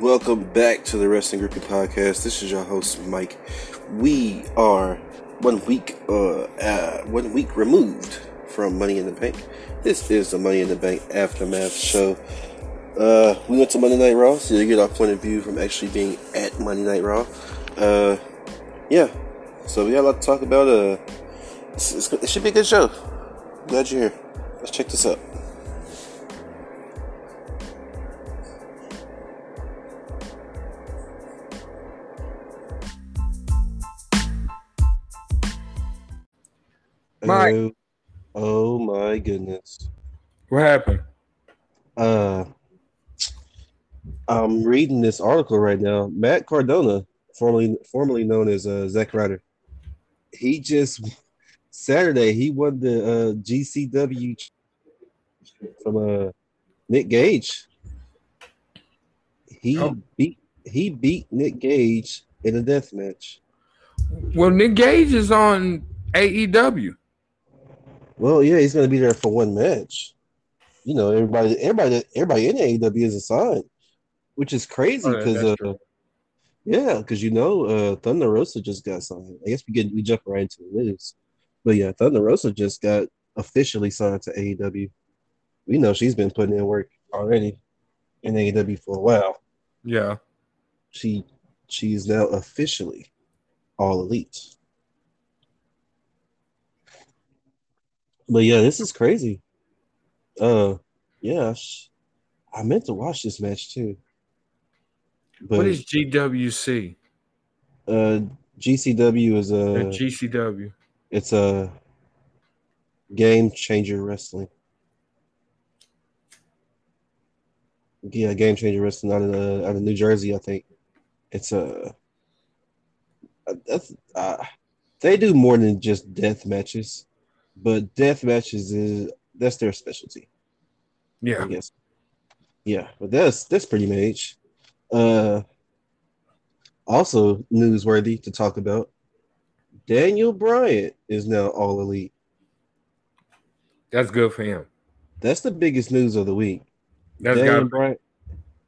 Welcome back to the Wrestling Groupie Podcast. This is your host Mike. We are one week, uh, uh, one week removed from Money in the Bank. This is the Money in the Bank aftermath show. Uh, we went to Monday Night Raw, so you get our point of view from actually being at Monday Night Raw. Uh, yeah. So we got a lot to talk about. Uh, it's, it's, it should be a good show. Glad you're here. Let's check this out. Mike. Oh, oh my goodness. What happened? Uh, I'm reading this article right now. Matt Cardona, formerly formerly known as uh, Zack Ryder, he just Saturday he won the uh, GCW from uh, Nick Gage. He Oh. beat he beat Nick Gage in a death match. Well, Nick Gage is on AEW. Well, yeah, he's gonna be there for one match. You know, everybody, everybody, everybody in AEW is assigned, which is crazy Oh, because, that's uh, yeah, because you know, uh, Thunder Rosa just got signed. I guess we get we jump right into the news, but yeah, Thunder Rosa just got officially signed to AEW. We know she's been putting in work already in AEW for a while. Yeah. She she's now officially all elite. But yeah, this is crazy. Uh, yeah, I meant to watch this match too. But what is GWC? uh, GCW is a GCW? it's a game changer wrestling. Yeah, game changer wrestling out of uh, out of New Jersey, I think. It's a that's uh, they do more than just death matches, but death matches is that's their specialty. Yeah. I Yeah. guess. Yeah, but that's that's pretty much. Uh, also newsworthy to talk about. Daniel Bryant is now all elite. That's good for him. That's the biggest news of the week. That's Daniel Bryant,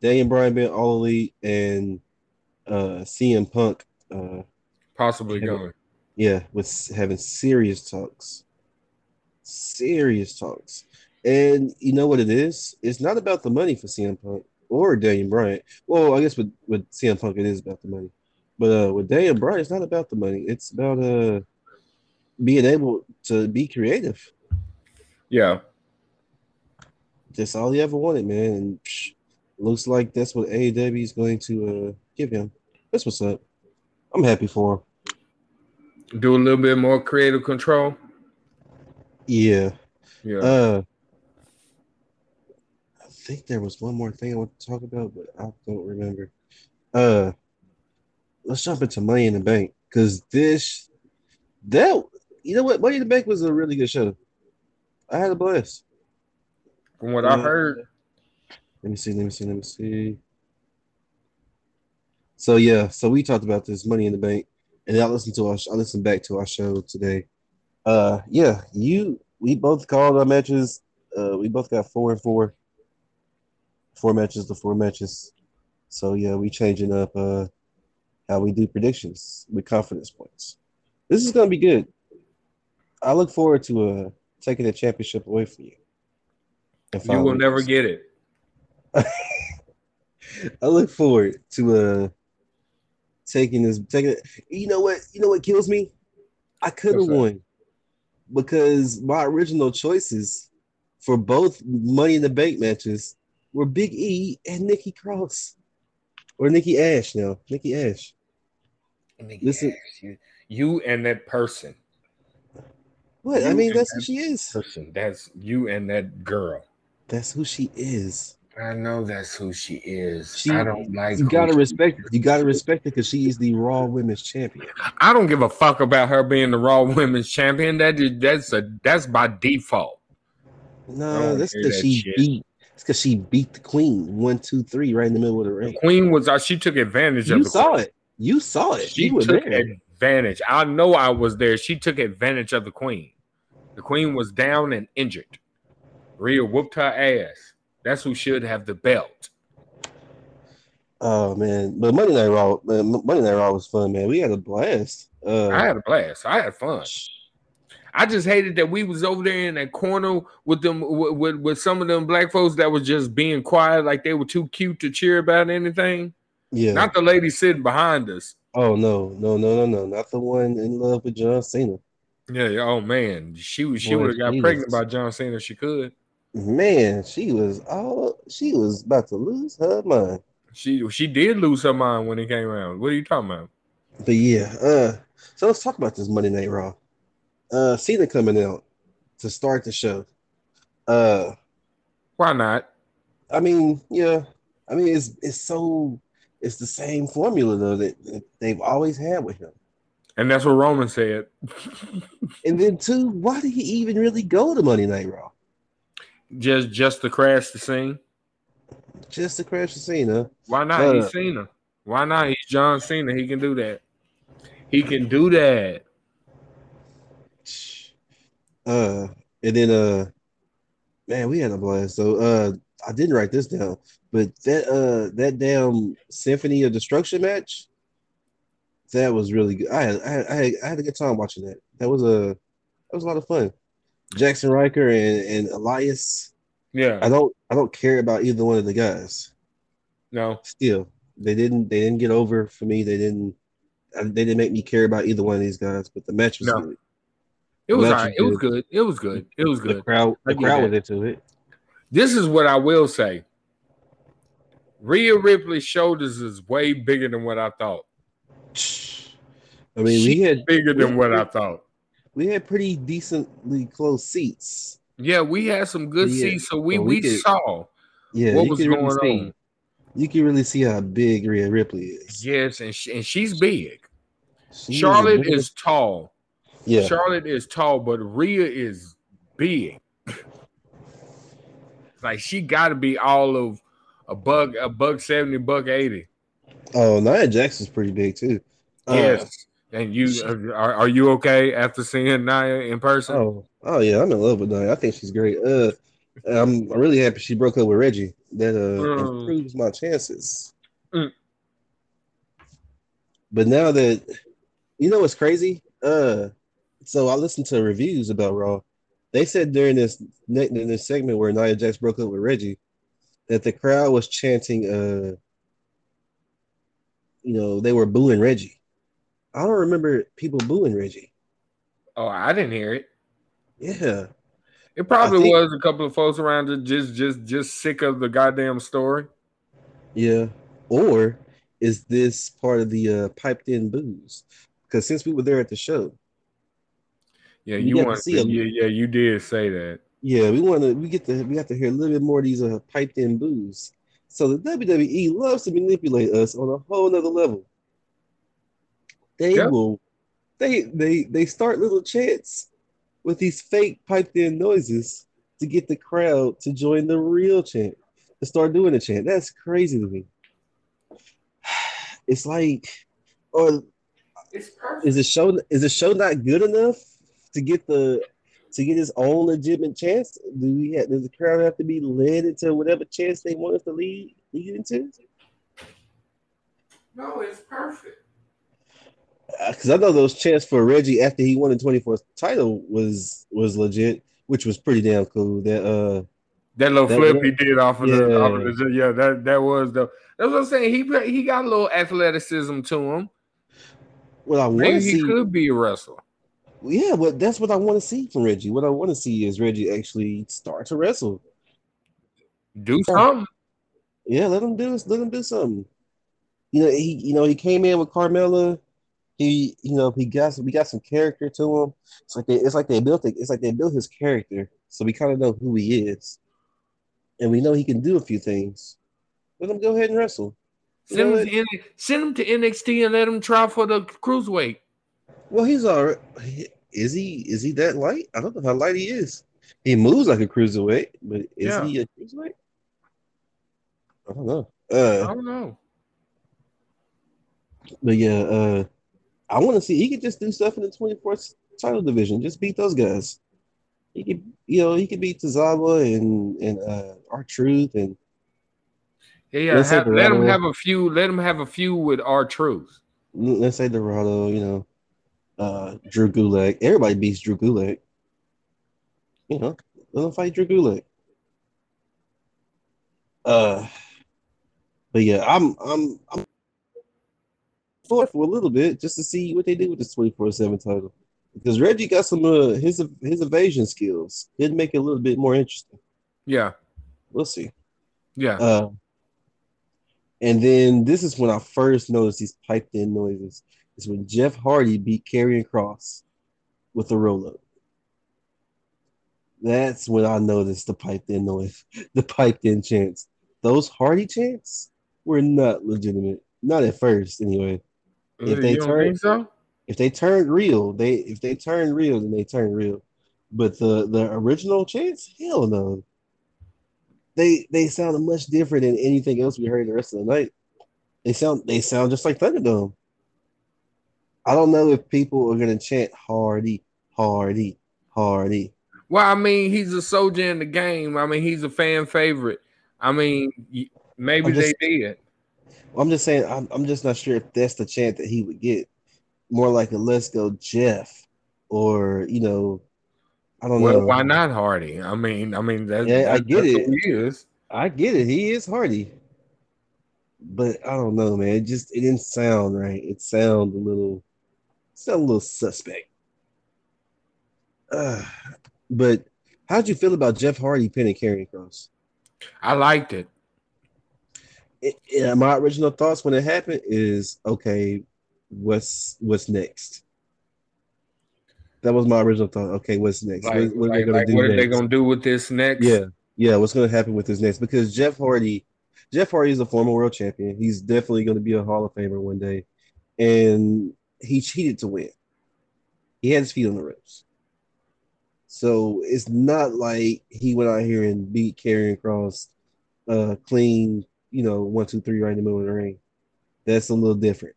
Daniel Bryan being all elite, and uh, CM Punk, uh, possibly Yeah. going. yeah, with having serious talks, serious talks. And you know what it is? It's not about the money for CM Punk or Daniel Bryant. Well, I guess with with CM Punk it is about the money, but uh, with Daniel Bryan, it's not about the money. It's about uh being able to be creative. Yeah. That's all he ever wanted, man. And psh, looks like that's what AEW is going to uh, give him. That's what's up. I'm happy for him. Do a little bit more creative control. Yeah. Yeah. Uh, I think there was one more thing I want to talk about, but I don't remember. Uh, let's jump into Money in the Bank because this, that, you know what, Money in the Bank was a really good show. I had a blast. From what uh, I heard, Let me see. Let me see. Let me see. So yeah, so we talked about this Money in the Bank, and I listened to our, I listened back to our show today. Uh, yeah, you, we both called our matches. Uh, we both got four and four. Four matches to four matches. So yeah, we changing up uh how we do predictions with confidence points. This is gonna be good. I look forward to uh taking the championship away from you. you will never get it. I look forward to uh taking this taking it. You know what? You know what kills me? I could have won because my original choices for both Money in the Bank matches were Big E and Nikki Cross. Or Nikki Ash now. Nikki Ash. Listen- you, you and that person. What? I mean, that's who that she is. Person. That's you and that girl. That's who she is. I know that's who she is. She- I don't like. You gotta respect is. you gotta respect it because she is the Raw Women's Champion. I don't give a fuck about her being the Raw Women's Champion. That is that's a that's by default. No, that's because that she shit. beat. It's because she beat the Queen one, two, three, right in the middle of the The ring. Queen was uh, she took advantage You of You saw Queen. it. You saw it. She you were took there. advantage. I know I was there. She took advantage of the Queen. The Queen was down and injured. Rhea whooped her ass. That's who should have the belt. Oh man, but Monday Night Raw, man, Monday Night Raw was fun, man. We had a blast. Uh, I had a blast. I had fun. I just hated that we was over there in that corner with them with, with, with some of them black folks that was just being quiet, like they were too cute to cheer about anything. yeah. Not the lady sitting behind us. oh no, no, no, no, no, not the one in love with John Cena. Yeah. yeah, Oh man, she was she would have got pregnant by John Cena. if She could. Man, she was all she was about to lose her mind. She she did lose her mind when it came around. What are you talking about? But yeah, uh, so let's talk about this Monday Night Raw. Uh, Cena coming out to start the show. Uh, Why not? I mean, yeah, I mean it's it's so it's the same formula though that, that they've always had with him. And that's what Roman said. And then two, why did he even really go to Monday Night Raw? Just just to crash the scene. Just to crash the scene, huh? Why not? Uh, He's Cena. Why not? He's John Cena. He can do that. He can do that. Uh, and then uh, man, we had a blast. So uh, I didn't write this down, but that uh, that damn Symphony of Destruction match, that was really good. I had I had, I had, I had a good time watching that. That was a that was a lot of fun. Jaxson Ryker and, and Elias. Yeah. I don't I don't care about either one of the guys. No. Still, they didn't they didn't get over for me. They didn't they didn't make me care about either one of these guys. But the match was No. good. It was Match all right. It was good. It was good. It was good. The good. crowd the crowd was into it. This is what I will say. Rhea Ripley's shoulders is way bigger than what I thought. I mean, we She's had bigger than we- what I thought. We had pretty decently close seats. Yeah, we had some good Yeah. seats, so we Well, we, we saw Yeah, what you was can going really see, on. You can really see how big Rhea Ripley is. Yes, and she, and she's big. She is Charlotte big. is tall. yeah. Charlotte is tall, but Rhea is big. like she got to be all of a bug, a buck seventy, buck eighty. Oh, Nia Jackson's pretty big too. Uh, yes. And you are, are you okay after seeing Nia in person? Oh, oh yeah, I'm in love with Nia. I think she's great. Uh, I'm, I'm really happy she broke up with Reggie. That uh Mm. improves my chances. Mm. But now that you know what's crazy? Uh, so I listened to reviews about Raw. They said during this in this segment where Nia Jax broke up with Reggie that the crowd was chanting, uh, you know, they were booing Reggie. I don't remember people booing Reggie. Oh, I didn't hear it. Yeah. It probably think- was a couple of folks around that just just just sick of the goddamn story. Yeah. Or is this part of the uh, piped in booze? Because since we were there at the show, Yeah, you want to see a- yeah, yeah, you did say that. yeah, we want to we get to we got to hear a little bit more of these uh, piped in booze. So the WWE loves to manipulate us on a whole nother level. They Yeah. will they they they start little chants with these fake piped in noises to get the crowd to join the real chant, to start doing the chant. That's crazy to me. It's like, or It's perfect. is the show is the show not good enough to get the to get its own legitimate chance? Do we have, does the crowd have to be led into whatever chance they want us to lead lead into? No, it's perfect. Because I know those chants for Reggie after he won the twenty fourth title was was legit, which was pretty damn cool. That uh That little That flip was- he did off of the, Yeah. off of the yeah, that that was the that's what I'm saying. He he got a little athleticism to him. Well, I want to he see, could be a wrestler. yeah, but that's what I want to see from Reggie. What I want to see is Reggie actually start to wrestle. Do something. Yeah, let him do let him do something. You know, he you know he came in with Carmella. He you know he got some, we got some character to him. It's like they it's like they built it. It's like they built his character, so we kind of know who he is, and we know he can do a few things. Let him go ahead and wrestle. Send him, to, N- send him to NXT and let him try for the cruiserweight. Well, he's all right. Is he is he that light? I don't know how light he is. He moves like a cruiserweight, but is Yeah. he a cruiserweight? I don't know. I Uh, don't know. But yeah, uh, I want to see he could just do stuff in the 24th title division. Just beat those guys. He could, you know, he could beat Tozawa and and uh, R-Truth and Yeah, Let's have, let him have a few. Let him have a few with R-Truth. let's say Dorado, you know, uh, Drew Gulak. Everybody beats Drew Gulak. You know, let them fight Drew Gulak. Uh, but yeah, I'm I'm I'm for for a little bit just to see what they do with this 24/7 title because Reggie got some uh, his his evasion skills. It'd make it a little bit more interesting. Yeah, We'll see. yeah. Uh, and then this is when I first noticed these piped in noises. It's when Jeff Hardy beat Karrion Kross with a roll up. That's when I noticed the piped in noise, the piped in chants. Those Hardy chants were not legitimate. Not at first, anyway. If mm, they you turn- so? If they turned real, they if they turn real, then they turn real. But the the original chants, hell no. They they sounded much different than anything else we heard the rest of the night. They sound they sound just like Thunderdome. I don't know if people are gonna chant Hardy, Hardy, Hardy. Well, I mean, he's a soldier in the game. I mean, he's a fan favorite. I mean, maybe just- they did. I'm just saying I'm I'm just not sure if that's the chant that he would get. More like a let's go Jeff or you know, I don't Well, know. why not Hardy? I mean, I mean that, Yeah, I get it. he is. I get it. He is Hardy. But I don't know, man. It just it didn't sound right. It sounded a little sound a little suspect. Uh, but how'd you feel about Jeff Hardy pinning Karrion Kross? I liked it. It, yeah, my original thoughts when it happened is okay, what's what's next? That was my original thought. Okay, what's next? Like, what, what are like- they gonna like, do what are they gonna do with this next? Yeah, yeah. What's going to happen with this next? Because Jeff Hardy, Jeff Hardy is a former world champion. He's definitely going to be a Hall of Famer one day, and he cheated to win. He had his feet on the ropes, so it's not like he went out here and beat Karrion Kross, uh, clean. You know, one, two, three, right in the middle of the ring. That's a little different.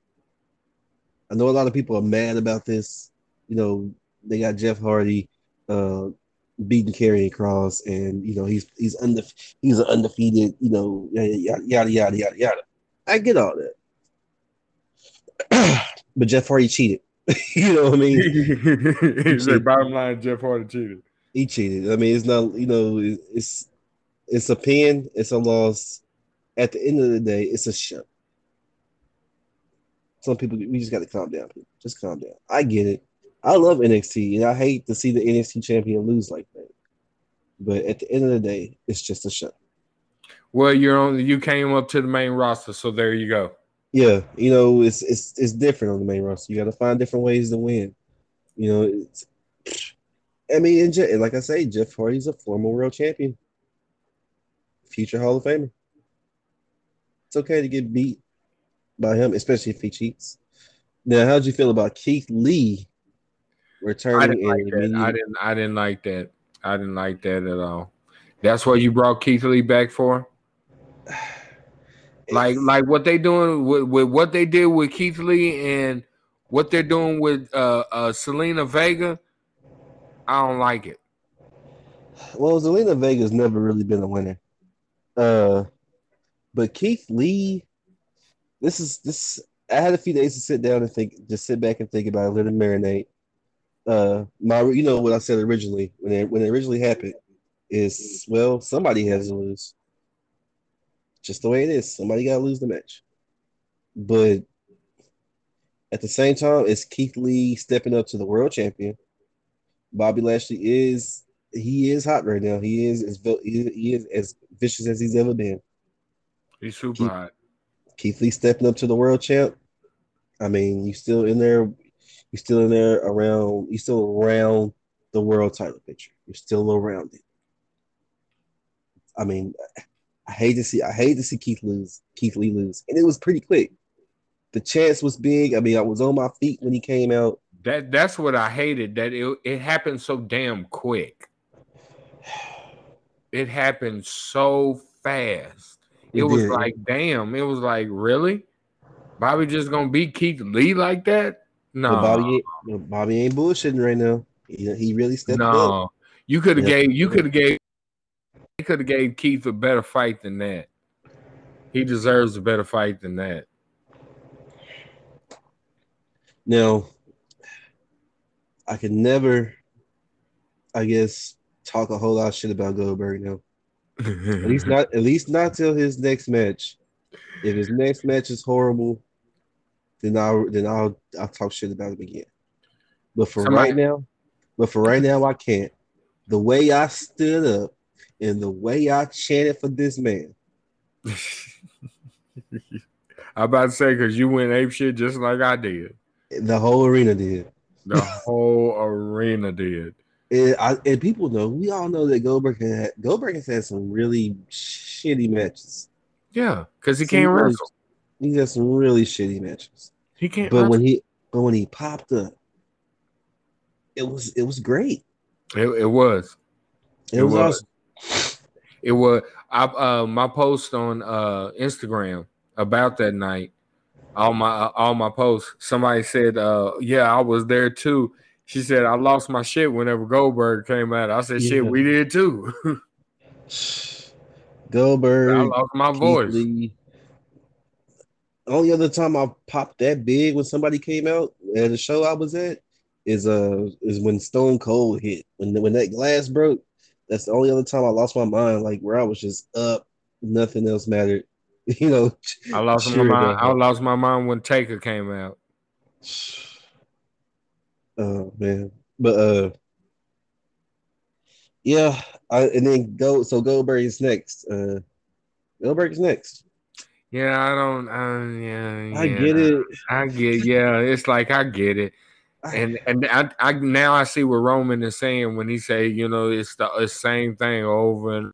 I know a lot of people are mad about this. You know, they got Jeff Hardy. Uh, beating Karrion Kross, and you know he's he's undefe- he's an undefeated, you know, yada yada yada yada yada. I get all that, but Jeff Hardy cheated. you know what I mean? bottom line, Jeff Hardy cheated. He cheated. I mean, it's not you know it's it's a pin, it's a loss. At the end of the day, it's a show. Some people we just got to calm down. People. Just calm down. I get it. I love NXT, and I hate to see the NXT champion lose like that. But at the end of the day, it's just a show. Well, you're on. You came up to the main roster, so there you go. Yeah, you know, it's it's it's different on the main roster. You got to find different ways to win. You know, it's, I mean, and like I say, Jeff Hardy's a former world champion, future Hall of Famer. It's okay to get beat by him, especially if he cheats. Now, how'd you feel about Keith Lee I returning didn't like. I didn't. I didn't like that. I didn't like that at all. That's what you brought Keith Lee back for. Like, like what they doing with, with what they did with Keith Lee and what they're doing with uh, uh Zelina Vega. I don't like it. Well, Zelina Vega's never really been a winner. Uh, but Keith Lee, this is this. I had a few days to sit down and think, just sit back and think about it, let it marinate. Uh, my, you know what I said originally when it when it originally happened is well, somebody has to lose. Just the way it is, somebody got to lose the match. But at the same time, it's Keith Lee stepping up to the world champion. Bobby Lashley is he is hot right now. He is as he he is as vicious as he's ever been. He's super Keith- hot. Keith Lee stepping up to the world champ. I mean, you still in there. You're still in there around. You're still around the world title picture. You're still around it. I mean, I hate to see. I hate to see Keith lose. Keith Lee lose, and it was pretty quick. The chance was big. I mean, I was on my feet when he came out. That that's what I hated. That it it happened so damn quick. It happened so fast. It, was did. like, damn. It was like, really? Bobby just gonna beat Keith Lee like that? No, But Bobby, ain't, Bobby ain't bullshitting right now. He, he really stepped up. no. You could have Yeah. gave you could have gave you could have gave Keith a better fight than that. he deserves a better fight than that. Now, I can never, I guess, talk a whole lot of shit about Goldberg now. At least not, at least not till his next match. If his next match is horrible, then I'll then I'll I'll talk shit about him again. But for Somebody, right now, but for right now, I can't. The way I stood up and the way I chanted for this man. I'm about to say because you went ape shit just like I did. The whole arena did. The whole arena did. And, I, and people know, we all know that Goldberg had Goldberg has had some really shitty matches. Yeah, because he can't really, wrestle. He has some really shitty matches. He can't. But wrestle. when he but when he popped up, it was it was great. It, it was. It, it was, was, awesome. It was. I uh, my post on uh, Instagram about that night. All my all my posts. Somebody said, uh, "Yeah, I was there too." She said, "I lost my shit whenever Goldberg came out." I said, yeah. "Shit, we did too." Goldberg. I lost my Keith voice. Lee. Only other time I popped that big when somebody came out at a show I was at is uh is when Stone Cold hit when when that glass broke. That's the only other time I lost my mind, like where I was just up, nothing else mattered. You know, I lost my mind. I lost my mind when Taker came out. Oh man, but uh, yeah, I, and then go. So Goldberg is next. Uh, Goldberg is next. Yeah, I don't. Uh, yeah, yeah, I get it. I get. Yeah, it's like I get it and and I, I now I see what Roman is saying when he say you know it's the, the same thing over and.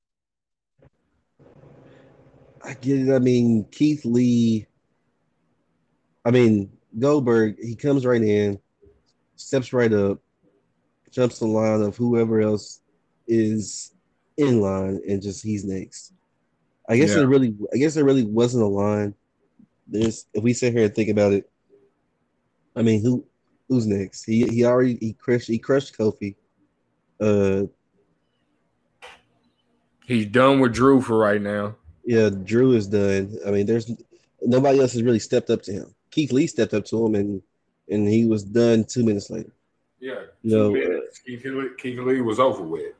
I get it. I mean Keith Lee. I mean Goldberg. He comes right in, steps right up, jumps the line of whoever else is in line, and just he's next. I guess yeah. it really. I guess there really wasn't a line. There's if we sit here and think about it. I mean, who who's next? He he already he crushed he crushed Kofi. Uh, he's done with Drew for right now. Yeah, Drew is done. I mean, there's nobody else has really stepped up to him. Keith Lee stepped up to him, and and he was done two minutes later. Yeah, you know, minutes. Keith, Lee, was over with.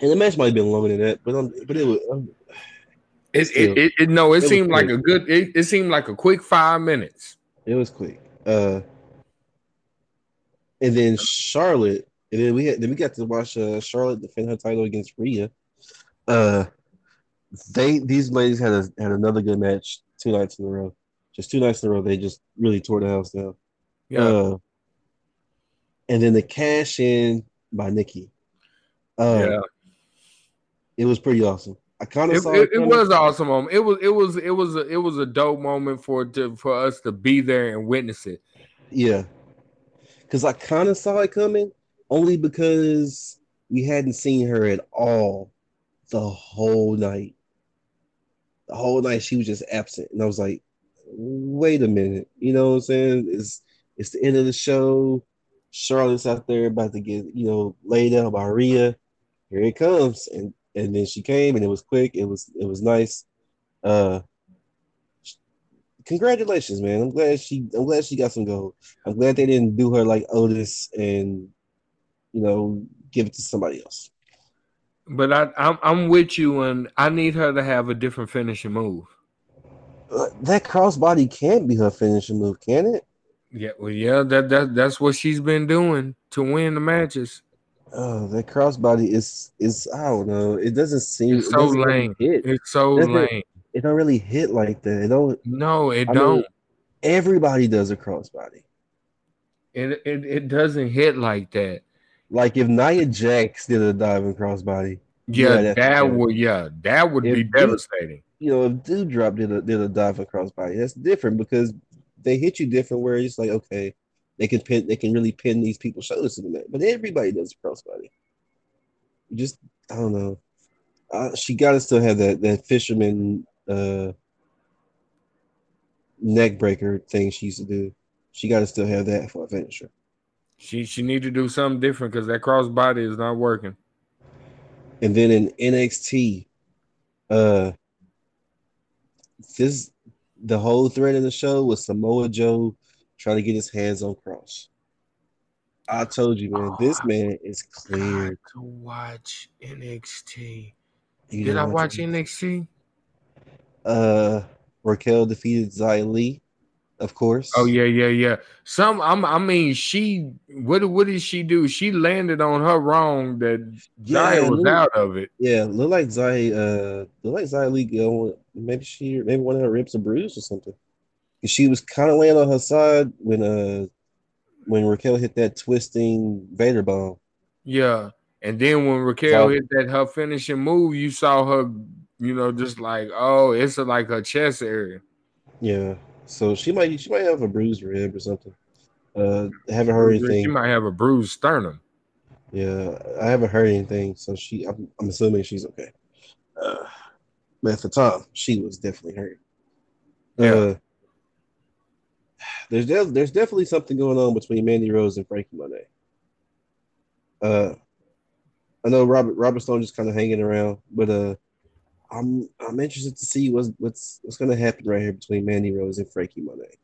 And the match might have been longer than that, but um, but it was. Um, it, it, it, it, no, it, it seemed like a good. It, it seemed like a quick five minutes. It was quick. Uh, and then Charlotte, and then we had then we got to watch uh, Charlotte defend her title against Rhea. Uh, they these ladies had a, had another good match two nights in a row. Just two nights in a row, they just really tore the house down. Yeah. Uh, and then the cash in by Nikki. Uh, yeah. It was pretty awesome. I kind of it, it, it, was awesome moment. It was it was it was a, it was a dope moment for to for us to be there and witness it. Yeah, because I kind of saw it coming only because we hadn't seen her at all the whole night. The whole night she was just absent, and I was like, "Wait a minute," you know what I'm saying? It's it's the end of the show. Charlotte's out there about to get you know laid out by Rhea. Here it comes, and and then she came and it was quick. It was it was nice. Uh, congratulations, man. I'm glad she I'm glad she got some gold. I'm glad they didn't do her like Otis and you know give it to somebody else. But I I'm, I'm with you, and I need her to have a different finishing move. That crossbody can't be her finishing move, can it? Yeah, well, yeah, that that that's what she's been doing to win the matches. Oh, that crossbody is is I don't know. It doesn't seem it's so it lame. Really. It's so it lame. It don't really hit like that. It don't. No, it I don't. Mean, everybody does a crossbody. It, it it doesn't hit like that. Like if Nia Jax did a diving crossbody. Yeah, yeah that would yeah that would if be devastating. you know, if Doudrop did a did a diving crossbody, that's different because they hit you different. Where it's like okay, they can pin they can really pin these people's shoulders to the mat. But everybody does a crossbody. Just I don't know. Uh, she got to still have that that fisherman uh, neck breaker thing she used to do. She got to still have that for a finisher. She she need to do something different because that crossbody is not working. And then in NXT, Uh, this the whole thread of the show was Samoa Joe trying to get his hands on Kross. I told you, man, Oh, this I man is clear to watch NXT. Did didn't I watch it? NXT? Uh, Raquel defeated Xia Li, of course. Oh yeah, yeah, yeah. Some I'm, I mean, she what what did she do? She landed on her wrong that Yeah, Xia was look- out of it. Yeah, look like Xia. Uh, look like Xia Li going. Maybe she, maybe one of her ribs are bruised or something. She was kind of laying on her side when uh when Raquel hit that twisting Vader bomb. Yeah. And then when Raquel hit that her finishing move, you saw her, you know, just like, oh, it's like her chest area. Yeah, so she might she might have a bruised rib or something. Uh, I haven't heard anything. She might have a bruised sternum. Yeah, I haven't heard anything, so she. I'm, I'm assuming she's okay. Uh, but at the time, she was definitely hurt. Yeah. Uh, there's def- there's definitely something going on between Mandy Rose and Franky Monet. Uh, I know Robert Robert Stone just kind of hanging around, but uh, I'm I'm interested to see what's what's what's gonna happen right here between Mandy Rose and Franky Monet.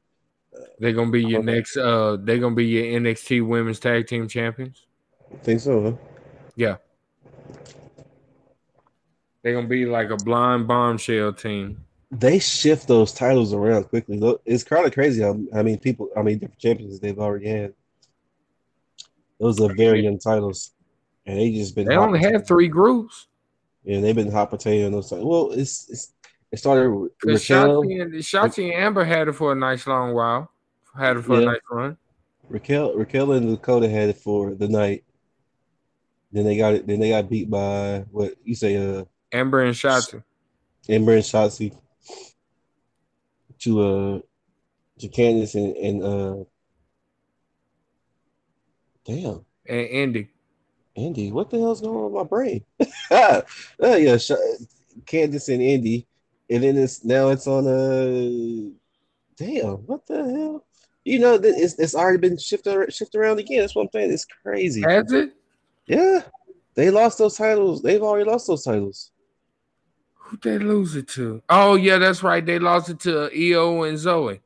They're gonna be your next uh they're gonna be your NXT women's tag team champions. I Think so, huh? Yeah. They're gonna be like a blind bombshell team. they shift those titles around quickly. Look, It's kind of crazy how, how many people, I mean, different champions they've already had. Those are very young titles, and they just been. They only had three groups. Yeah, they've been hot potato in those titles. Well, it's, it's it started Raquel, Shotzi and Shotzi and Ember had it for a nice long while. Had it for Yeah. a nice run. Raquel, Raquel and Dakota had it for the night. Then they got it. Then they got beat by what you say, uh, Ember and Shotzi. Ember and Shotzi to uh to Candice and, and uh damn And Indi. Andy, what the hell's going on with my brain? uh, yeah, Sh- Candice and Andy, and then it's now it's on a damn, what the hell? You know, it's it's already been shifted shifted around again. That's what I'm saying. It's crazy. Has it? Yeah, they lost those titles. They've already lost those titles. Who they lose it to? Oh yeah, that's right. They lost it to uh, Io and Zoey.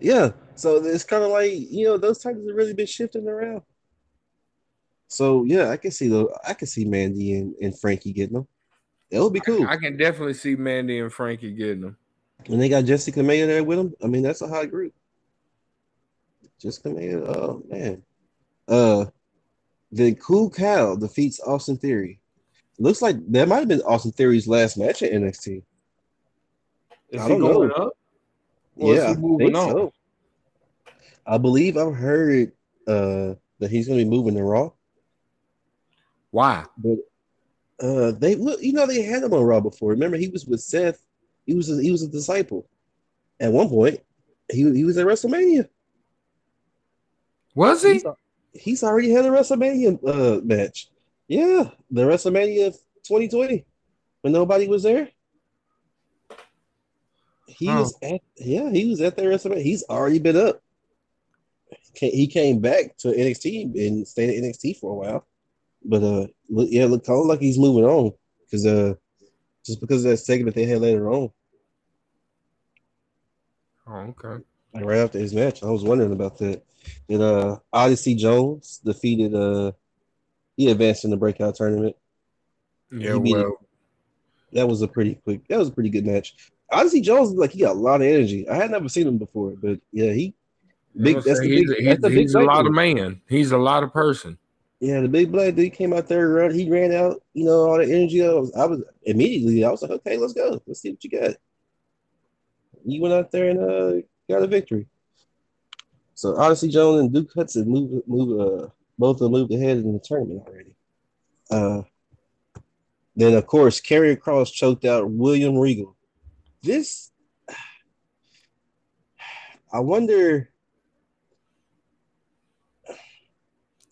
Yeah, so it's kind of like you know those titles have really been shifting around. So yeah, I can see the I can see Mandy and, and Franky getting them. That would be cool. I can definitely see Mandy and Franky getting them. And they got Jessica Mayer there with them. I mean, that's a hot group. Jessica Mayer, oh man. Uh then Cool Cow defeats Austin Theory. Looks like that might have been Austin Theory's last match at NXT. Is I he going know. up? Yeah, I moving think on? so. I believe I've heard uh that he's gonna be moving to Raw. Why? But uh they look, you know, they had him on Raw before. Remember, he was with Seth. He was a, he was a disciple. At one point, he he was at WrestleMania. Was he? He's, he's already had a WrestleMania uh, match. Yeah, the WrestleMania of 2020 when nobody was there. He Huh. was at yeah, he was at that WrestleMania. He's already been up. He came back to NXT and stayed at NXT for a while, but uh, yeah, look kind of like he's moving on because uh, just because of that segment they had later on, Oh, okay. like right after his match, I was wondering about that. That uh, Odyssey Jones defeated uh, he advanced in the breakout tournament. Yeah, well, That was a pretty quick. That was a pretty good match. Odyssey Jones, like he got a lot of energy. I had never seen him before, but yeah, he big. That's the big. he's, that's the big he's a lot of man. He's a lot of person. Yeah, the big black dude came out there. Run, he ran out. You know all the energy. I was, I was immediately. I was like, okay, let's go. Let's see what you got. You went out there and uh, got a victory. So Odyssey Jones and Duke Hudson move move uh both of them moved ahead in the tournament already. Uh, then of course Karrion Kross choked out William Regal. This, I wonder.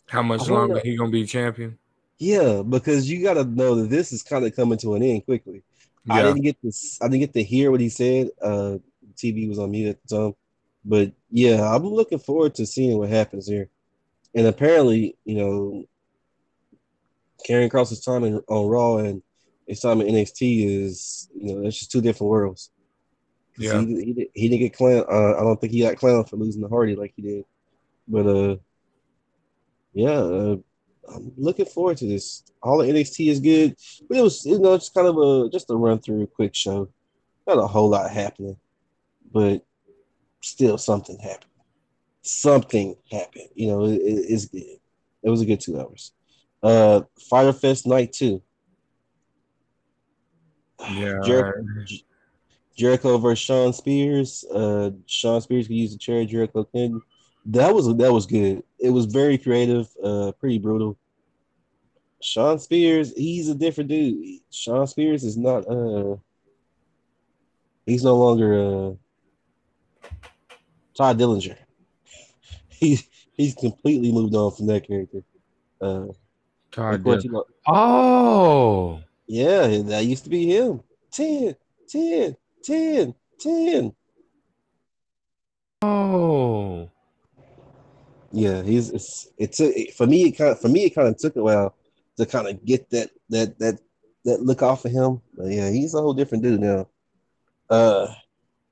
How much longer he gonna be champion? Yeah, because you got to know that this is kind of coming to an end quickly. I didn't get this. I didn't get to hear what he said. Uh, TV was on mute at the time, but yeah, I'm looking forward to seeing what happens here. And apparently, you know, Karrion Kross's time in, on Raw and his time in NXT is you know it's just two different worlds. Yeah. he, he, he didn't get clown. Uh, I don't think he got clowned for losing the Hardy like he did, but uh, yeah, uh, I'm looking forward to this. All the NXT is good, but it was you know just kind of a just a run through quick show. Not a whole lot happening, but still something happened. Something happened. You know, it, it- it's good. It was a good two hours. Uh, Fyter Fest night two. Yeah. Jericho, Jericho versus Shawn Spears. Uh, Shawn Spears could use the chair. Jericho couldn't. That was that was good. It was very creative. Uh, pretty brutal. Shawn Spears, he's a different dude. Shawn Spears is not. Uh, he's no longer uh, Todd Dillinger. He's he's completely moved on from that character. Uh, Todd of course, Dillon. you know, Oh. yeah, that used to be him. 10, 10, 10, 10. Oh. Yeah, he's it's it's a, for me. It kind of for me it kind of took a while to kind of get that that that that look off of him. But yeah, he's a whole different dude now. Uh,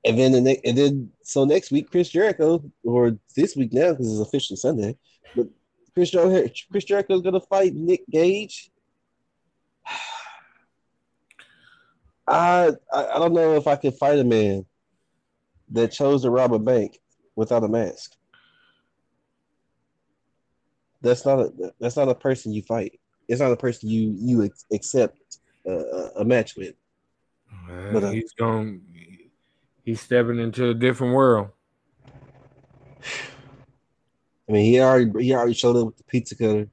and then the next and then so next week Chris Jericho or this week now because it's officially Sunday, but Chris Jericho Chris Jericho's gonna fight Nick Gage. I, I I don't know if I could fight a man that chose to rob a bank without a mask. That's not a that's not a person you fight. It's not a person you you ex- accept uh, a match with. Man, But, uh, he's going. He's stepping into a different world. I mean, he already he already showed up with the pizza cutter.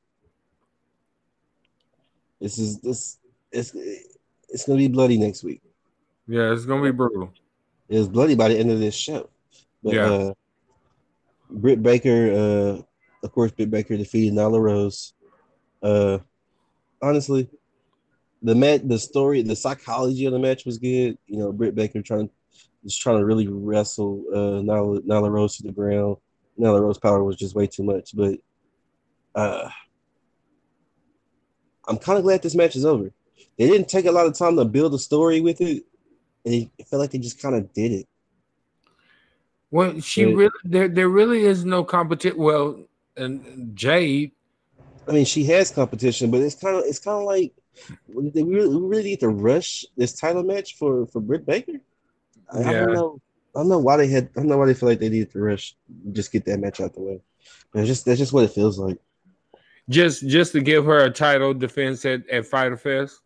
This is this it's it's gonna be bloody next week. Yeah, it's gonna be brutal. It's bloody by the end of this show. But Yeah. uh Britt Baker, uh of course Britt Baker defeated Nyla Rose. Uh honestly, the match the story, the psychology of the match was good. You know, Britt Baker trying just trying to really wrestle uh Nyla, Nyla Rose to the ground. Nyla Rose power was just way too much, but uh I'm kind of glad this match is over. They didn't take a lot of time to build a story with it. And it felt like they just kind of did it. Well, she really there. There really is no competition. Well, and Jade. I mean, she has competition, but it's kind of it's kind of like they really, we really need to rush this title match for for Britt Baker. I, I Yeah. don't know. I don't know why they had. I don't know why they feel like they needed to rush, just get that match out the way. It's just that's just what it feels like. Just just to give her a title defense at, at Fyter Fest.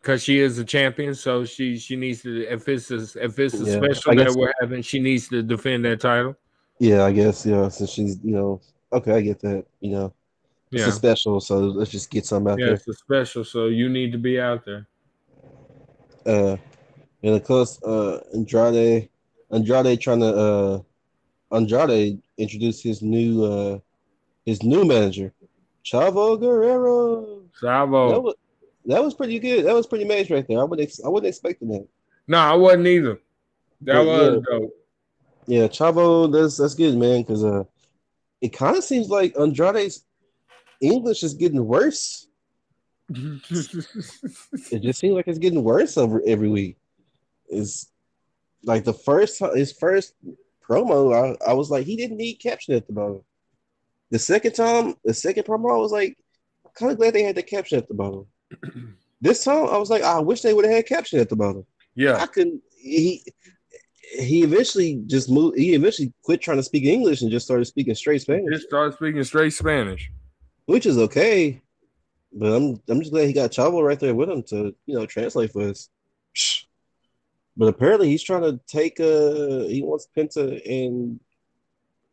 Because she is a champion, so she she needs to if it's a, if it's a Yeah, special that we're having, she needs to defend that title. Yeah, I guess. Yeah, since she's you know okay, I get that. You know, it's Yeah, a special, so let's just get something out there. yeah, it's a special, so you need to be out there. there. Uh, and of course, uh, Andrade, Andrade trying to uh, Andrade introduced his new uh, his new manager, Chavo Guerrero. That was that was pretty good. That was pretty amazing right there. I would ex- I wasn't expecting that. No, I wasn't either. That But, was dope. Yeah, Chavo, that's that's good, man. Because uh, it kind of seems like Andrade's English is getting worse. It just seems like it's getting worse over every week. It's like the first his first promo. I, I was like, he didn't need caption at the bottom. The second time, the second promo, I was like, kind of glad they had the caption at the bottom. this time, I was like, I wish they would have had caption at the bottom. yeah, I couldn't. He he eventually just moved. He eventually quit trying to speak English and just started speaking straight Spanish, just started speaking straight Spanish. which is okay. But I'm I'm just glad he got Chavo right there with him to you know translate for us. But apparently he's trying to take a he wants Penta and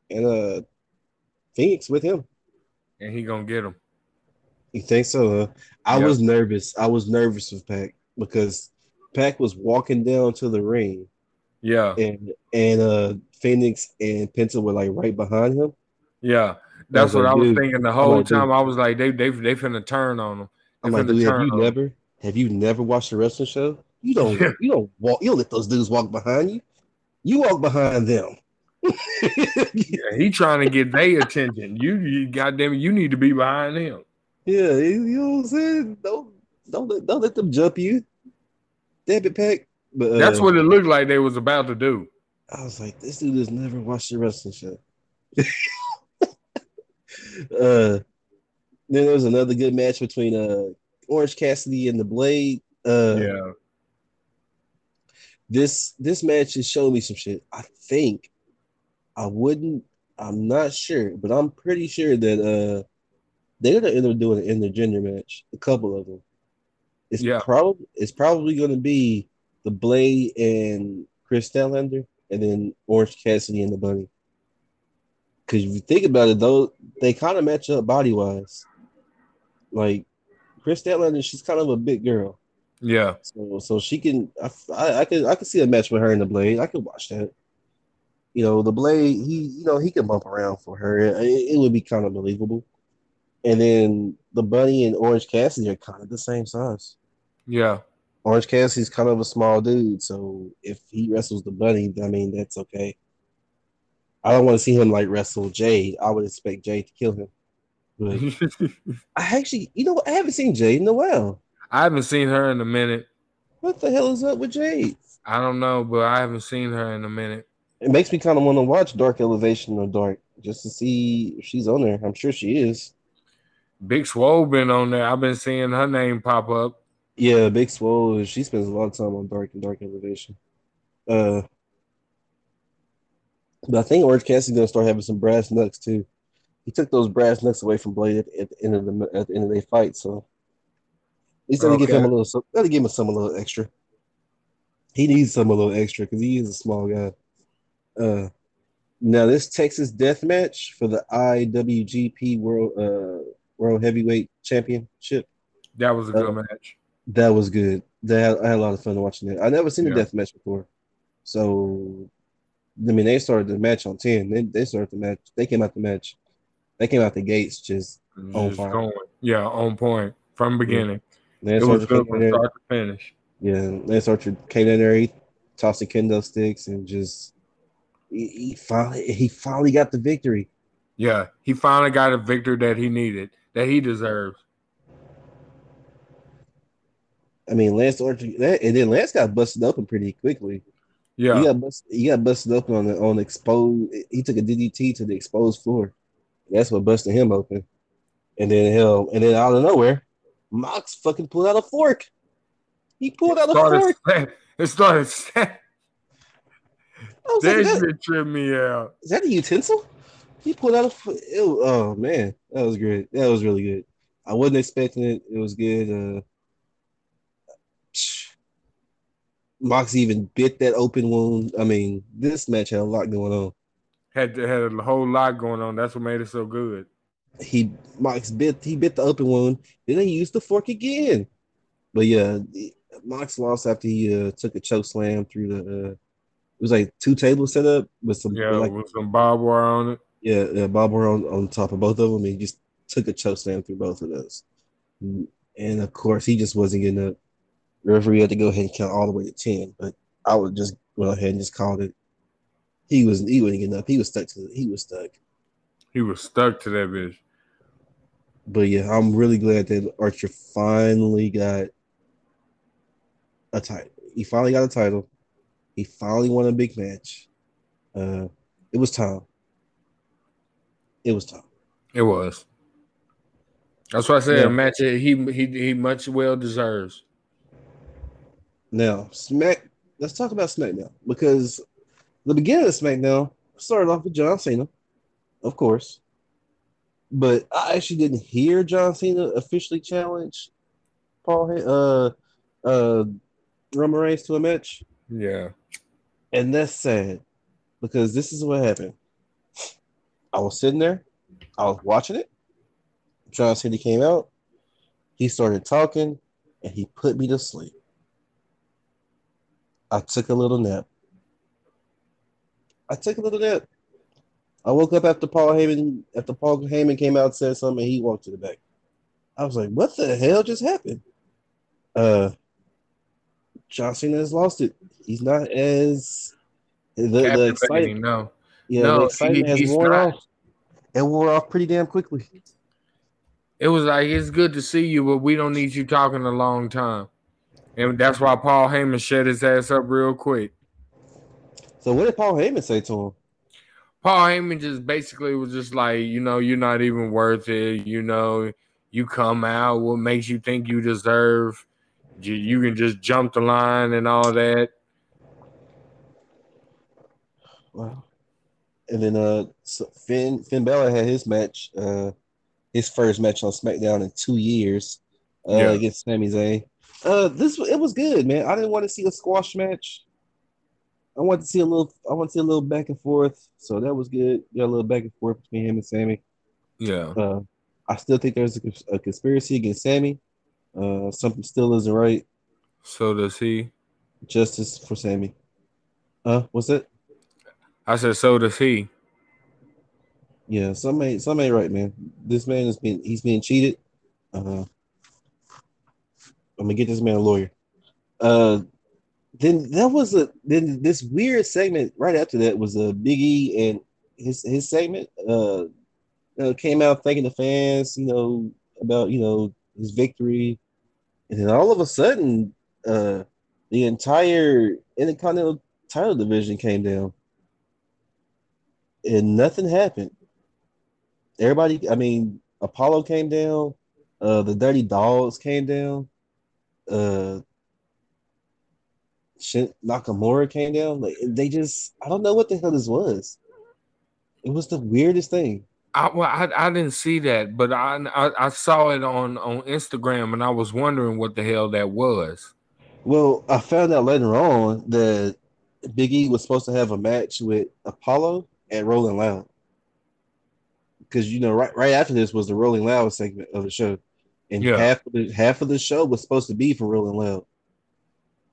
and uh Fénix with him. And he gonna get him. You think so? Huh? I Yeah. was nervous. I was nervous with Pac because Pac was walking down to the ring Yeah, and and uh Fénix and Penta were like right behind him. yeah. That's I what like, I was dude, thinking the whole like, dude. time. I was like, they they they finna turn on him. They I'm like, dude, have you him. never have you never watched a wrestling show? You don't you don't walk you don't let those dudes walk behind you. You walk behind them. Yeah, he trying to get their attention. You, you goddamn, it, you need to be behind him. yeah, you, know what I'm saying? Don't don't let don't let them jump you. Damn it, Pac. But uh, That's what it looked like they was about to do. I was like, this dude has never watched the wrestling show. uh, then there was another good match between uh Orange Cassidy and the Blade. Uh, Yeah. this this match is showing me some shit. I think I wouldn't. I'm not sure, but I'm pretty sure that uh they're gonna end up doing an intergender match. A couple of them. It's Yeah. probably it's probably gonna be the Blade and Kris Statlander, and then Orange Cassidy and the Bunny. Because if you think about it, though, they kind of match up body wise. Like Kris Statlander, she's kind of a big girl. Yeah. So, so she can. I, I, I could, I could see a match with her and the Blade. I could watch that. You know, the Blade. He, you know, he can bump around for her. It, it would be kind of believable. And then the Bunny and Orange Cassidy are kind of the same size. Yeah. Orange Cassidy's kind of a small dude, so if he wrestles the Bunny, I mean that's okay. I don't want to see him like wrestle Jade. I would expect Jade to kill him. But I actually, you know. I haven't seen Jade in a while. I haven't seen her in a minute. What the hell is up with Jade? I don't know, but I haven't seen her in a minute. It makes me kind of want to watch Dark Elevation or Dark just to see if she's on there. I'm sure she is. Big Swole been on there. I've been seeing her name pop up. Yeah, Big Swole. She spends a lot of time on Dark and Dark Elevation. Uh, but I think Orange Cassidy's gonna start having some brass knucks too. He took those brass knucks away from Blade at, at the end of the at the end of their fight, so he's gonna give him a Okay. little. Gotta give him some a little extra. He needs some a little extra because he is a small guy. Uh, now this Texas Death Match for the IWGP World uh World Heavyweight Championship. That was a good Uh, match. That was good. That I had a lot of fun watching it. I never seen a death match before, so I mean they started the match on ten. They they started the match. They came out the match. They came out the gates just. on Just fire. going. Yeah, on point from beginning. Lance It was good from start to finish. Yeah, Lance Archer came in there, he tossing kendo sticks, and just he, he finally he finally got the victory. Yeah, he finally got a victor that he needed, that he deserves. I mean, Lance Archer, and then Lance got busted open pretty quickly. Yeah, He got bust, he got busted open on the on exposed. He took a DDT to the exposed floor. That's what busted him open. And then hell, and then out of nowhere, Mox fucking pulled out a fork. He pulled out a fork. it started. Was like, That that, shit tripped me out. is that a utensil? He pulled out a. Ew, oh man, that was great. That was really good. I wasn't expecting it. It was good. Uh, Mox even bit that open wound. I mean, this match had a lot going on. Had had a whole lot going on. That's what made it so good. he Mox bit he bit the open wound. Then he used the fork again. But yeah, Mox lost after he uh, took a choke slam through the. Uh, it was like two tables set up with some Yeah, like with some barbed wire on it. yeah, yeah bob wire on, on top of both of them. He just took a choke slam through both of those. And of course, he just wasn't getting up. Referee had to go ahead and count all the way to ten, but I would just go ahead and just called it. He was he wasn't getting up. He was stuck to he was stuck. He was stuck to that bitch. But yeah, I'm really glad that Archer finally got a title. He finally got a title. He finally won a big match. Uh, it was time. It was time. It was. That's why I said Yeah. a match that he he he much well deserves. Now, Smack. Let's talk about SmackDown because the beginning of SmackDown started off with John Cena, of course. But I actually didn't hear John Cena officially challenge Paul, uh, uh, Roman Reigns to a match. Yeah. And that's sad because this is what happened. I was sitting there, I was watching it. John Cena came out, he started talking, and he put me to sleep. I took a little nap. I took a little nap. I woke up after Paul Heyman after Paul Heyman came out and said something, and he walked to the back. I was like, what the hell just happened? Uh John Cena has lost it. He's not as the, the excitement. no. Yeah, No, the excitement he- has worn not. off. It wore off pretty damn quickly. it was like it's good to see you, but we don't need you talking a long time. And that's why Paul Heyman shut his ass up real quick. So what did Paul Heyman say to him? Paul Heyman just basically was just like, you know, you're not even worth it. You know, you come out, what makes you think you deserve? You, you can just jump the line and all that. Wow. And then uh so Finn Finn Balor had his match, uh his first match on SmackDown in two years uh yeah. against Sami Zayn. Uh this it was good, man. I didn't want to see a squash match. I want to see a little I want to see a little back and forth. So that was good. Got a little back and forth between him and Sami. Yeah. Uh I still think there's a, a conspiracy against Sami. Uh something still isn't right. So does he. Justice for Sami. Uh, what's it? I said, so does he. Yeah, some ain't some ain't right, man. This man has been he's being cheated. Uh, I'm gonna get this man a lawyer. Uh, then that was a then this weird segment right after that was a Biggie and his his segment. Uh, uh, came out thanking the fans, you know, about you know his victory, and then all of a sudden, uh, the entire Intercontinental title division came down and nothing happened. Everybody, I mean, Apollo came down, uh, the Dirty Dogs came down, uh, Shin- Nakamura came down. Like they just, I don't know what the hell this was. It was the weirdest thing. I well, I, I didn't see that, but I, I I saw it on on Instagram, and I was wondering what the hell that was. Well, I found out later on that Big E was supposed to have a match with Apollo, at Rolling Loud. Because you know, right right after this was the Rolling Loud segment of the show, and yeah. half of the half of the show was supposed to be for Rolling Loud.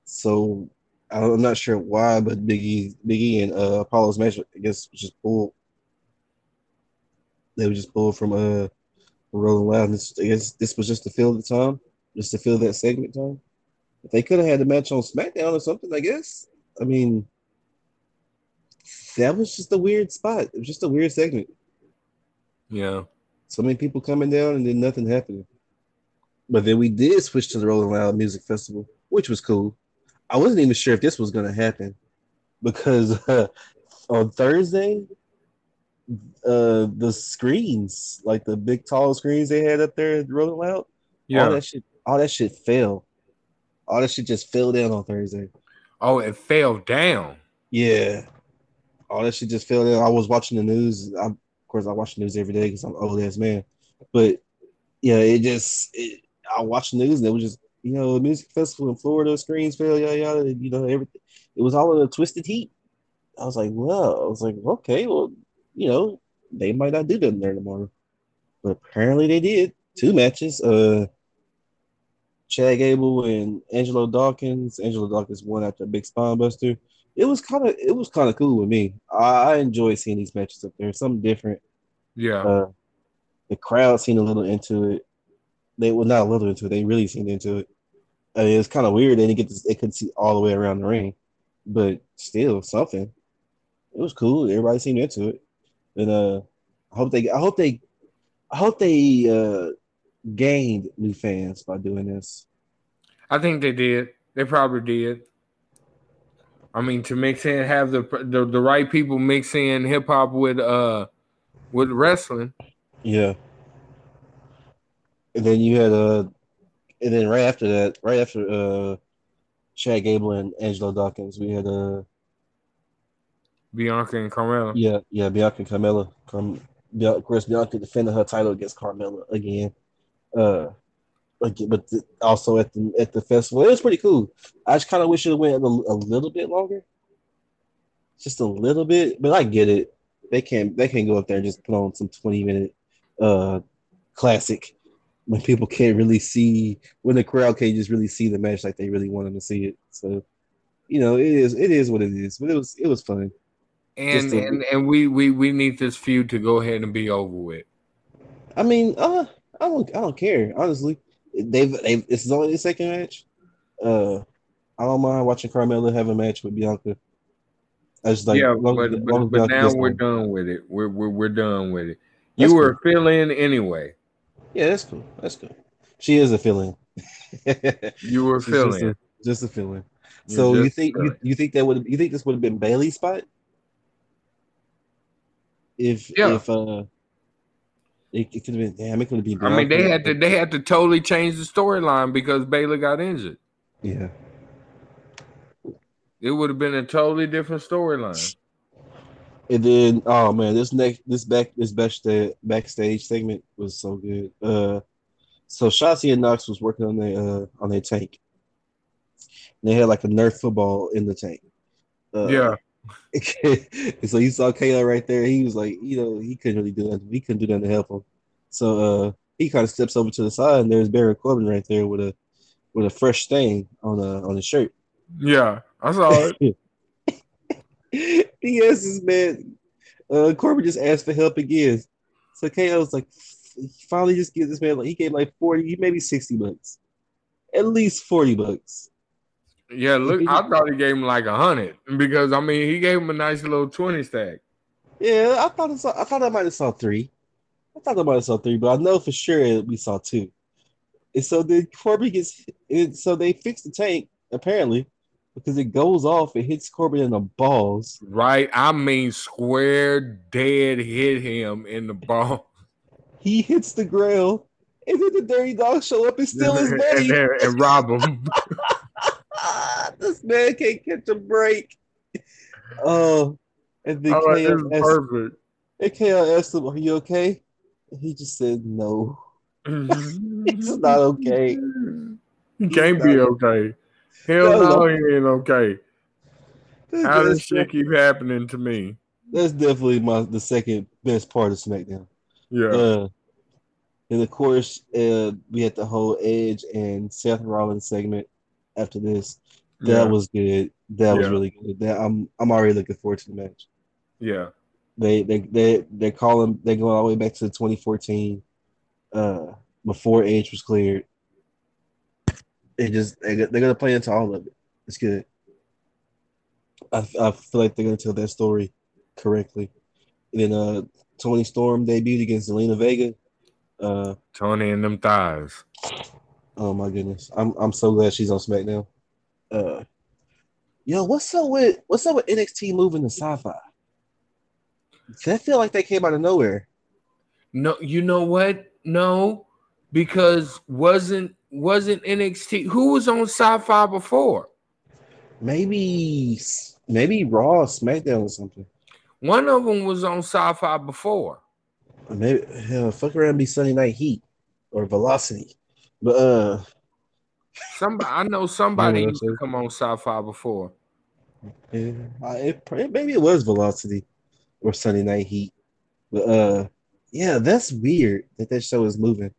So I'm not sure why, but Biggie Biggie and uh, Apollo's match, I guess, was just pulled. They were just pulled from uh Rolling Loud. This, I guess this was just to fill the time, just to fill that segment time. If they could have had the match on SmackDown or something, I guess. I mean, that was just a weird spot. It was just a weird segment. Yeah. So many people coming down and then nothing happening. But then we did switch to the Rolling Loud Music Festival, which was cool. I wasn't even sure if this was going to happen because uh, on Thursday, uh, the screens, like the big tall screens they had up there Rolling Loud, yeah, all that shit, all that shit fell. All that shit just fell down on Thursday. Oh, it fell down. Yeah, all that shit just fell down. I was watching the news. I, of course, I watch the news every day because I'm old ass man. But yeah, it just it, I watched the news and it was just you know a music festival in Florida, screens fell, yada yada. You know everything. It was all in a twisted heat. I was like, well, I was like, okay, well, you know, they might not do them there tomorrow, but apparently they did. Two matches. Uh, Chad Gable and Angelo Dawkins. Angelo Dawkins won after a big spine buster it was kind of it was kind of cool with me. I, I enjoy seeing these matches up there. Something different. Yeah. Uh, the crowd seemed a little into it. They were not a little into it. They really seemed into it. I mean, it's kind of weird. They didn't get this, they couldn't see all the way around the ring, but still something. It was cool. Everybody seemed into it, and uh, I hope they. I hope they. I hope they uh gained new fans by doing this. I think they did. They probably did. I mean, to mix in, have the the, the right people mix in hip hop with uh with wrestling. Yeah. And then you had uh and then right after that, right after uh Chad Gable and Angelo Dawkins, we had uh Bianca and Carmella. Yeah, yeah, Bianca and Carmella. Carm- of course, Bianca defended her title against Carmella again. Uh, like, but the, also at the at the festival, it was pretty cool. I just kind of wish it went a, a, little bit longer, just a little bit. But I get it. They can't they can't go up there and just put on some twenty minute uh classic when people can't really see when the crowd can't just really see the match like they really want them to see it. So, you know, it is it is what it is. But it was it was fun. And to, and and we we we need this feud to go ahead and be over with. I mean, uh, I don't I don't care honestly they've they've this is only the second match. Uh, I don't mind watching Carmella have a match with Bianca. I just like yeah, long, but, but, but now we're done with it. We're, we're we're done with it. You That's were cool. feeling anyway. Yeah, that's cool. That's cool. She is a feeling. You were She's just a, just a feeling. You're So you think you, you think that would you think this would have been Bayley's spot if Yeah. if uh it, it could have been damn it could have been. I mean, they had to they had to totally change the storyline because Bayley got injured. yeah. It would have been a totally different storyline. And then, oh man, this next, this back, this backstage backstage segment was so good. Uh, so Shotzi and Nox was working on their uh on their tank. And they had like a Nerf football in the tank. Uh, Yeah, so you saw Kayla right there. He was like, you know, he couldn't really do that. He couldn't do nothing to help him. So uh, he kind of steps over to the side, and there's Baron Corbin right there with a with a fresh stain on a on his shirt. yeah, I saw it. he is this man, uh, Corbin just asked for help again. So KO was like, he finally just give this man, like, he gave like 40, maybe 60 bucks. At least 40 bucks. Yeah, look, I thought he gave him like a hundred because I mean he gave him a nice little twenty stack. Yeah, I thought, saw, I thought I might have saw three. I thought I might have saw three, but I know for sure we saw two. And so then Corbin gets, and so they fix the tank, apparently, because it goes off, it hits Corbin in the balls. Right, I mean square dead hit him in the ball. He hits the ground, and then the dirty dog show up and steal his money. and, and rob him. This man can't catch a break. Oh, and then KO this is asked, perfect. and KO asked him, "Are you okay?" And he just said, "No." It's not okay. He can't be okay. Hell No, no, he ain't okay. How That's, this shit keep happening to me? that's definitely my the second best part of SmackDown. Yeah, Uh, and of course, uh, we had the whole Edge and Seth Rollins segment after this. That yeah, was good. That was really good. That, I'm I'm already looking forward to the match. yeah. They they they they're calling they're going all the way back to 2014, uh, before Edge was cleared. They just they, they're gonna play into all of it. It's good. I I feel like they're gonna tell that story correctly. And then uh, Toni Storm debuted against Zelina Vega. Uh, Toni and them thighs. oh my goodness, I'm I'm so glad she's on SmackDown. Uh, yo, what's up with what's up with NXT moving to Sci-Fi? That feel like they came out of nowhere. No, you know what? No, because wasn't wasn't NXT who was on Sci-Fi before? Maybe maybe Raw, SmackDown, or something. One of them was on Sci-Fi before. Maybe hell, fuck around, be Sunday Night Heat or Velocity. But uh, Somebody I know somebody used to come on Sci-Fi before. yeah, it, maybe it was Velocity or Sunday Night Heat. But uh, yeah, that's weird that that show is moving.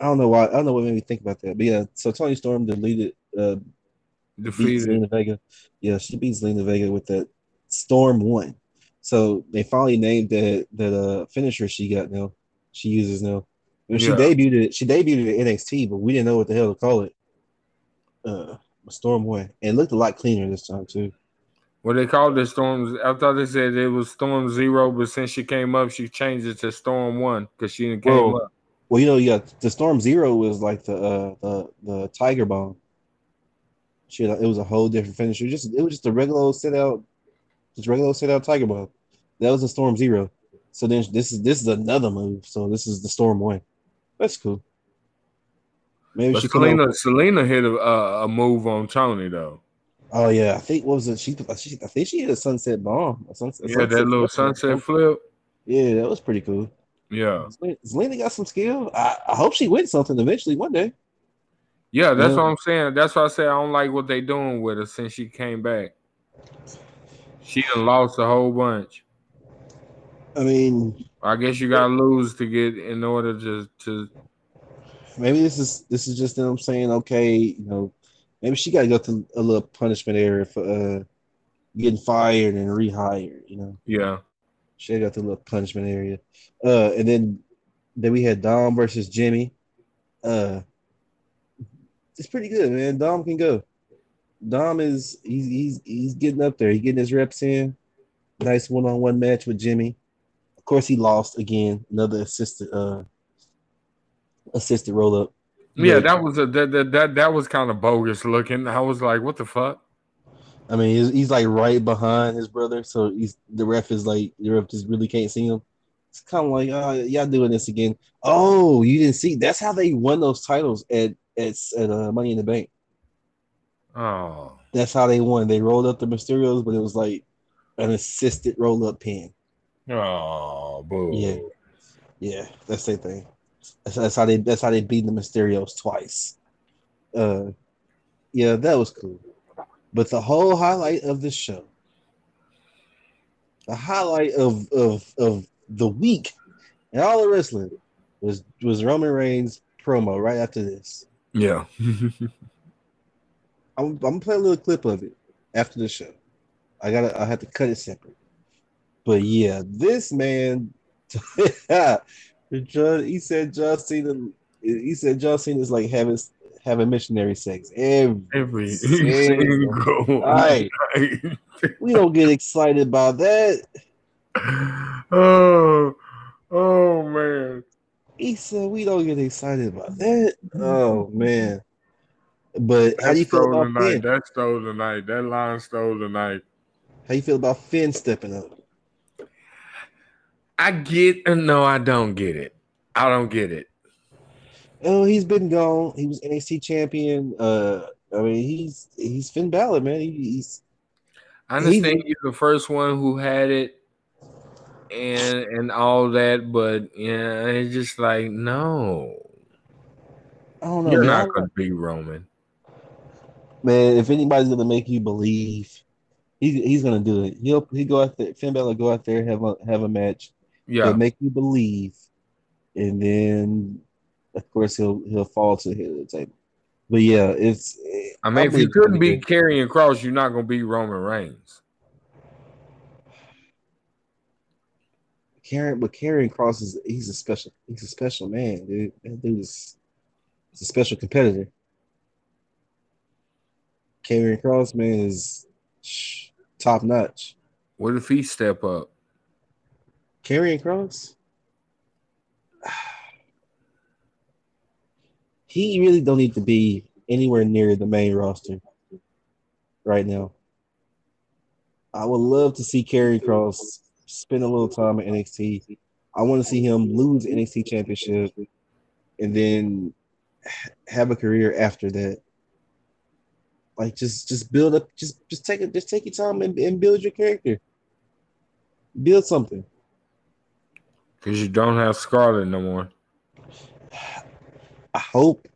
I don't know why. I don't know what made me think about that. But yeah, so Toni Storm deleted uh beat Defeated. Zelina Vega. Yeah, she beats Zelina Vega with that Storm one. So they finally named that that uh finisher she got now. She uses now. She debuted it. She debuted it at NXT, but we didn't know what the hell to call it. Uh, Storm one, and it looked a lot cleaner this time too. What they called it Storm. I thought they said it was Storm Zero, but since she came up, she changed it to Storm One because she didn't came Whoa. up. Well, you know, yeah, the Storm Zero was like the uh the the Tiger Bomb. She had, it was a whole different finisher. Just it was just a regular old sit out, just regular sit out Tiger Bomb. That was the Storm Zero. So then this is this is another move. So this is the Storm One. That's cool. Maybe But she Zelina, Zelina hit a, a, a move on Toni though. Oh yeah, I think what was it? She, she I think she hit a sunset bomb. A sunset, a Yeah, that little sunset flip. Yeah, that was pretty cool. Yeah, Zelina got some skill. I, I hope she wins something eventually one day. yeah. That's Yeah. what I'm saying. That's why I say I don't like what they doing with her since she came back. She done lost a whole bunch. I mean, I guess you gotta lose to get in order to to. maybe this is this is just them saying, okay, you know, maybe she got to go through a little punishment area for uh getting fired and rehired. You know, Yeah, she got the little punishment area. Uh, and then then we had Dom versus Jimmy. Uh, it's pretty good, man. Dom can go. Dom is he's he's he's getting up there. He's getting his reps in. Nice one on one match with Jimmy. Of course, he lost again. Another assistant. Uh, assisted roll up. Yeah, that was a that that that, that was kind of bogus looking. I was like, what the fuck? I mean, he's, he's like right behind his brother, so he's the ref is like the ref just really can't see him. It's kind of like, oh, y'all doing this again. Oh, you didn't see? That's how they won those titles at at, at uh, Money in the Bank. Oh, That's how they won. They rolled up the Mysterios, but it was like an assisted roll up pin. oh, boo. Yeah, yeah, that's their thing. That's, that's how they that's how they beat the Mysterios twice. Uh, yeah, that was cool. But the whole highlight of the show, the highlight of of of the week and all the wrestling was was Roman Reigns promo right after this. yeah. I'm, I'm gonna play a little clip of it after the show. I gotta I have to cut it separate. But yeah, this man he said John Cena he said John Cena is like having having missionary sex. Every, Every single night. night. we don't get excited about that. oh, oh man. He said we don't get excited about that. Oh man. But how do you feel about night. Finn? That stole the night. That line stole the night. How you feel about Finn stepping up? I get no, I don't get it. I don't get it. Oh, he's been gone. He was NXT champion. Uh, I mean, he's he's Finn Balor, man. He, he's I understand you're the first one who had it and and all that, but yeah, it's just like no. I don't know, You're man. Not gonna be Roman. Man, if anybody's gonna make you believe, he's he's gonna do it. He'll he go out there. Finn Balor go out there have a have a match. Yeah. Make you believe, and then of course he'll he'll fall to the head of the table. But yeah, it's. I mean, if you couldn't be Karrion Kross, you're not gonna be Roman Reigns. Karrion, but Karrion Kross is he's a special he's a special man, dude. That dude is he's a special competitor. Karrion Kross, man, is top notch. What if he step up? Karrion Kross, he really don't need to be anywhere near the main roster right now. I would love to see Karrion Kross spend a little time at NXT. I want to see him lose NXT championship and then have a career after that. Like just just build up, just just take it, just take your time and, and build your character. Build something. Because you don't have Scarlett no more. I hope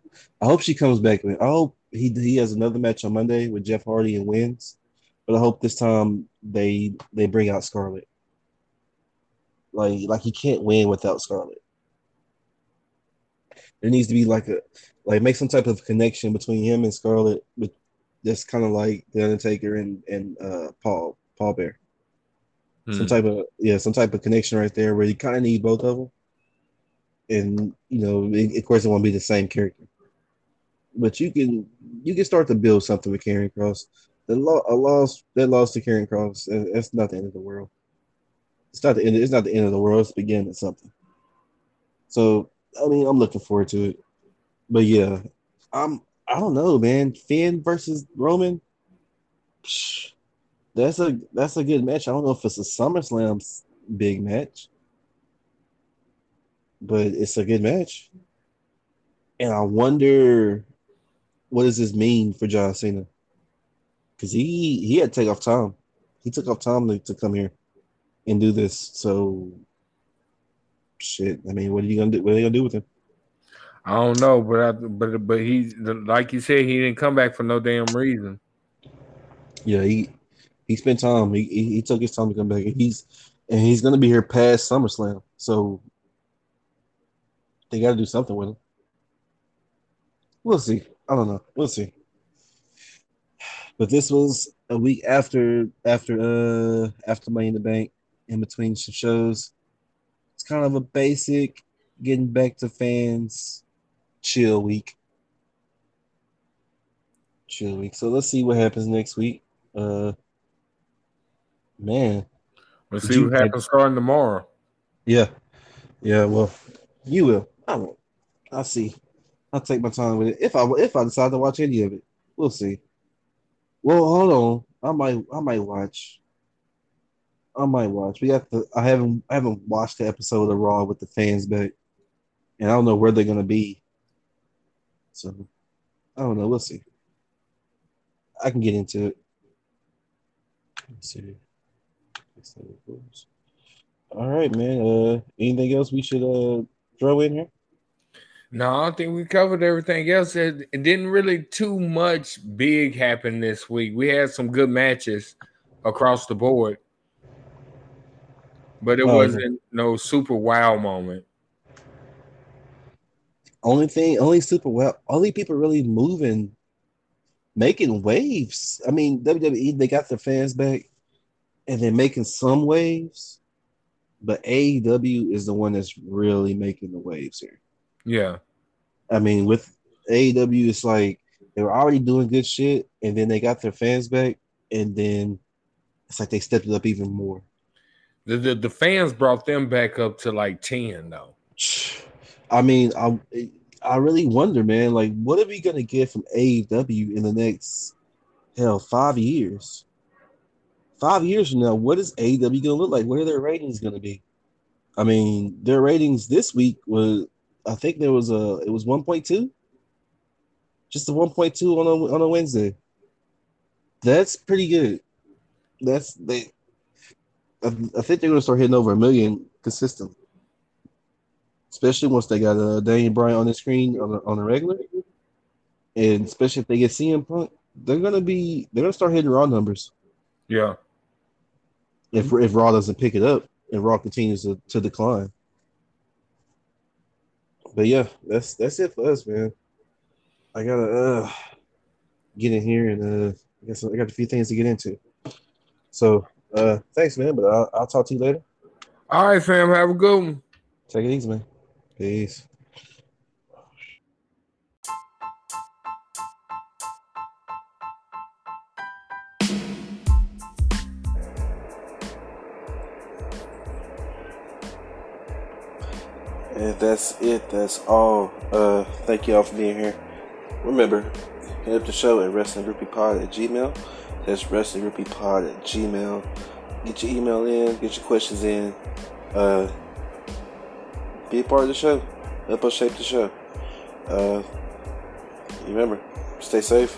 I hope she comes back. I hope he he has another match on Monday with Jeff Hardy and wins. But I hope this time they they bring out Scarlett. Like like he can't win without Scarlett. There needs to be like a like make some type of connection between him and Scarlett, but that's kind of like the Undertaker and and uh, Paul Paul Bearer. Hmm. Some type of yeah, some type of connection right there where you kind of need both of them. And you know, of course, it won't be the same character, but you can you can start to build something with Karrion Kross. The lo- a loss that loss to Karrion Kross, uh, that's not the end of the world. It's not the end. It's not the end of the world. It's the beginning of something. So I mean, I'm looking forward to it. But yeah, I'm. I don't know, man. Finn versus Roman. Psh, That's a that's a good match. I don't know if it's a SummerSlam big match, but it's a good match. And I wonder, what does this mean for John Cena? Because he he had to take off time. He took off time to, to come here and do this. So, shit. I mean, what are you gonna do? What are they gonna do with him? I don't know, but I, but but he like you said, he didn't come back for no damn reason. Yeah, he he spent time. He, he he took his time to come back, and he's and he's gonna be here past SummerSlam. So they got to do something with him. We'll see. I don't know. We'll see. But this was a week after after uh after Money in the Bank, in between some shows. It's kind of a basic getting back to fans chill week. Chill week. So let's see what happens next week. Uh man. Let's Did see you- what happens starting tomorrow. Yeah. Yeah, well, you will. I won't. I'll see. I'll take my time with it. If I if I decide to watch any of it, we'll see. Well, hold on. I might I might watch. I might watch. We have to. I haven't I haven't watched the episode of Raw with the fans back, and I don't know where they're gonna be. So, I don't know. We'll see. I can get into it. Let's see. All right, man. Uh, anything else we should uh throw in here? No, I think we covered everything else. It, it, didn't really too much big happen this week. We had some good matches across the board, but it oh, wasn't no super wow moment. Only thing, only super well, only people really moving, making waves. I mean, WWE they got their fans back, and they're making some waves, but AEW is the one that's really making the waves here. Yeah. I mean, with AEW, it's like they were already doing good shit, and then they got their fans back, and then it's like they stepped it up even more. The, the, the fans brought them back up to like 10, though. I mean, I I really wonder, man, like what are we gonna get from AEW in the next hell five years? Five years from now, what is AEW gonna look like? What are their ratings gonna be? I mean, their ratings this week was I think there was a it was 1.2. Just a 1.2 on a on a Wednesday. That's pretty good. That's they I, I think they're gonna start hitting over a million consistently, Especially once they got uh, Daniel Bryan on the screen on a, on a regular. And especially if they get CM Punk, they're gonna be they're gonna start hitting raw numbers. Yeah. If if Raw doesn't pick it up and Raw continues to, to decline but yeah, that's that's it for us, man. I gotta uh, get in here and uh, I guess I got a few things to get into. So uh, thanks, man. But I'll, I'll talk to you later. All right, fam. Have a good one. Take it easy, man. Peace. And that's it. That's all. Uh, thank you all for being here. Remember, hit up the show at WrestlingGroupiePod at Gmail. That's WrestlingGroupiePod at Gmail. Get your email in. Get your questions in. Uh, be a part of the show. Help us shape the show. Uh, remember, stay safe.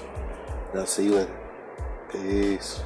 And I'll see you later. Peace.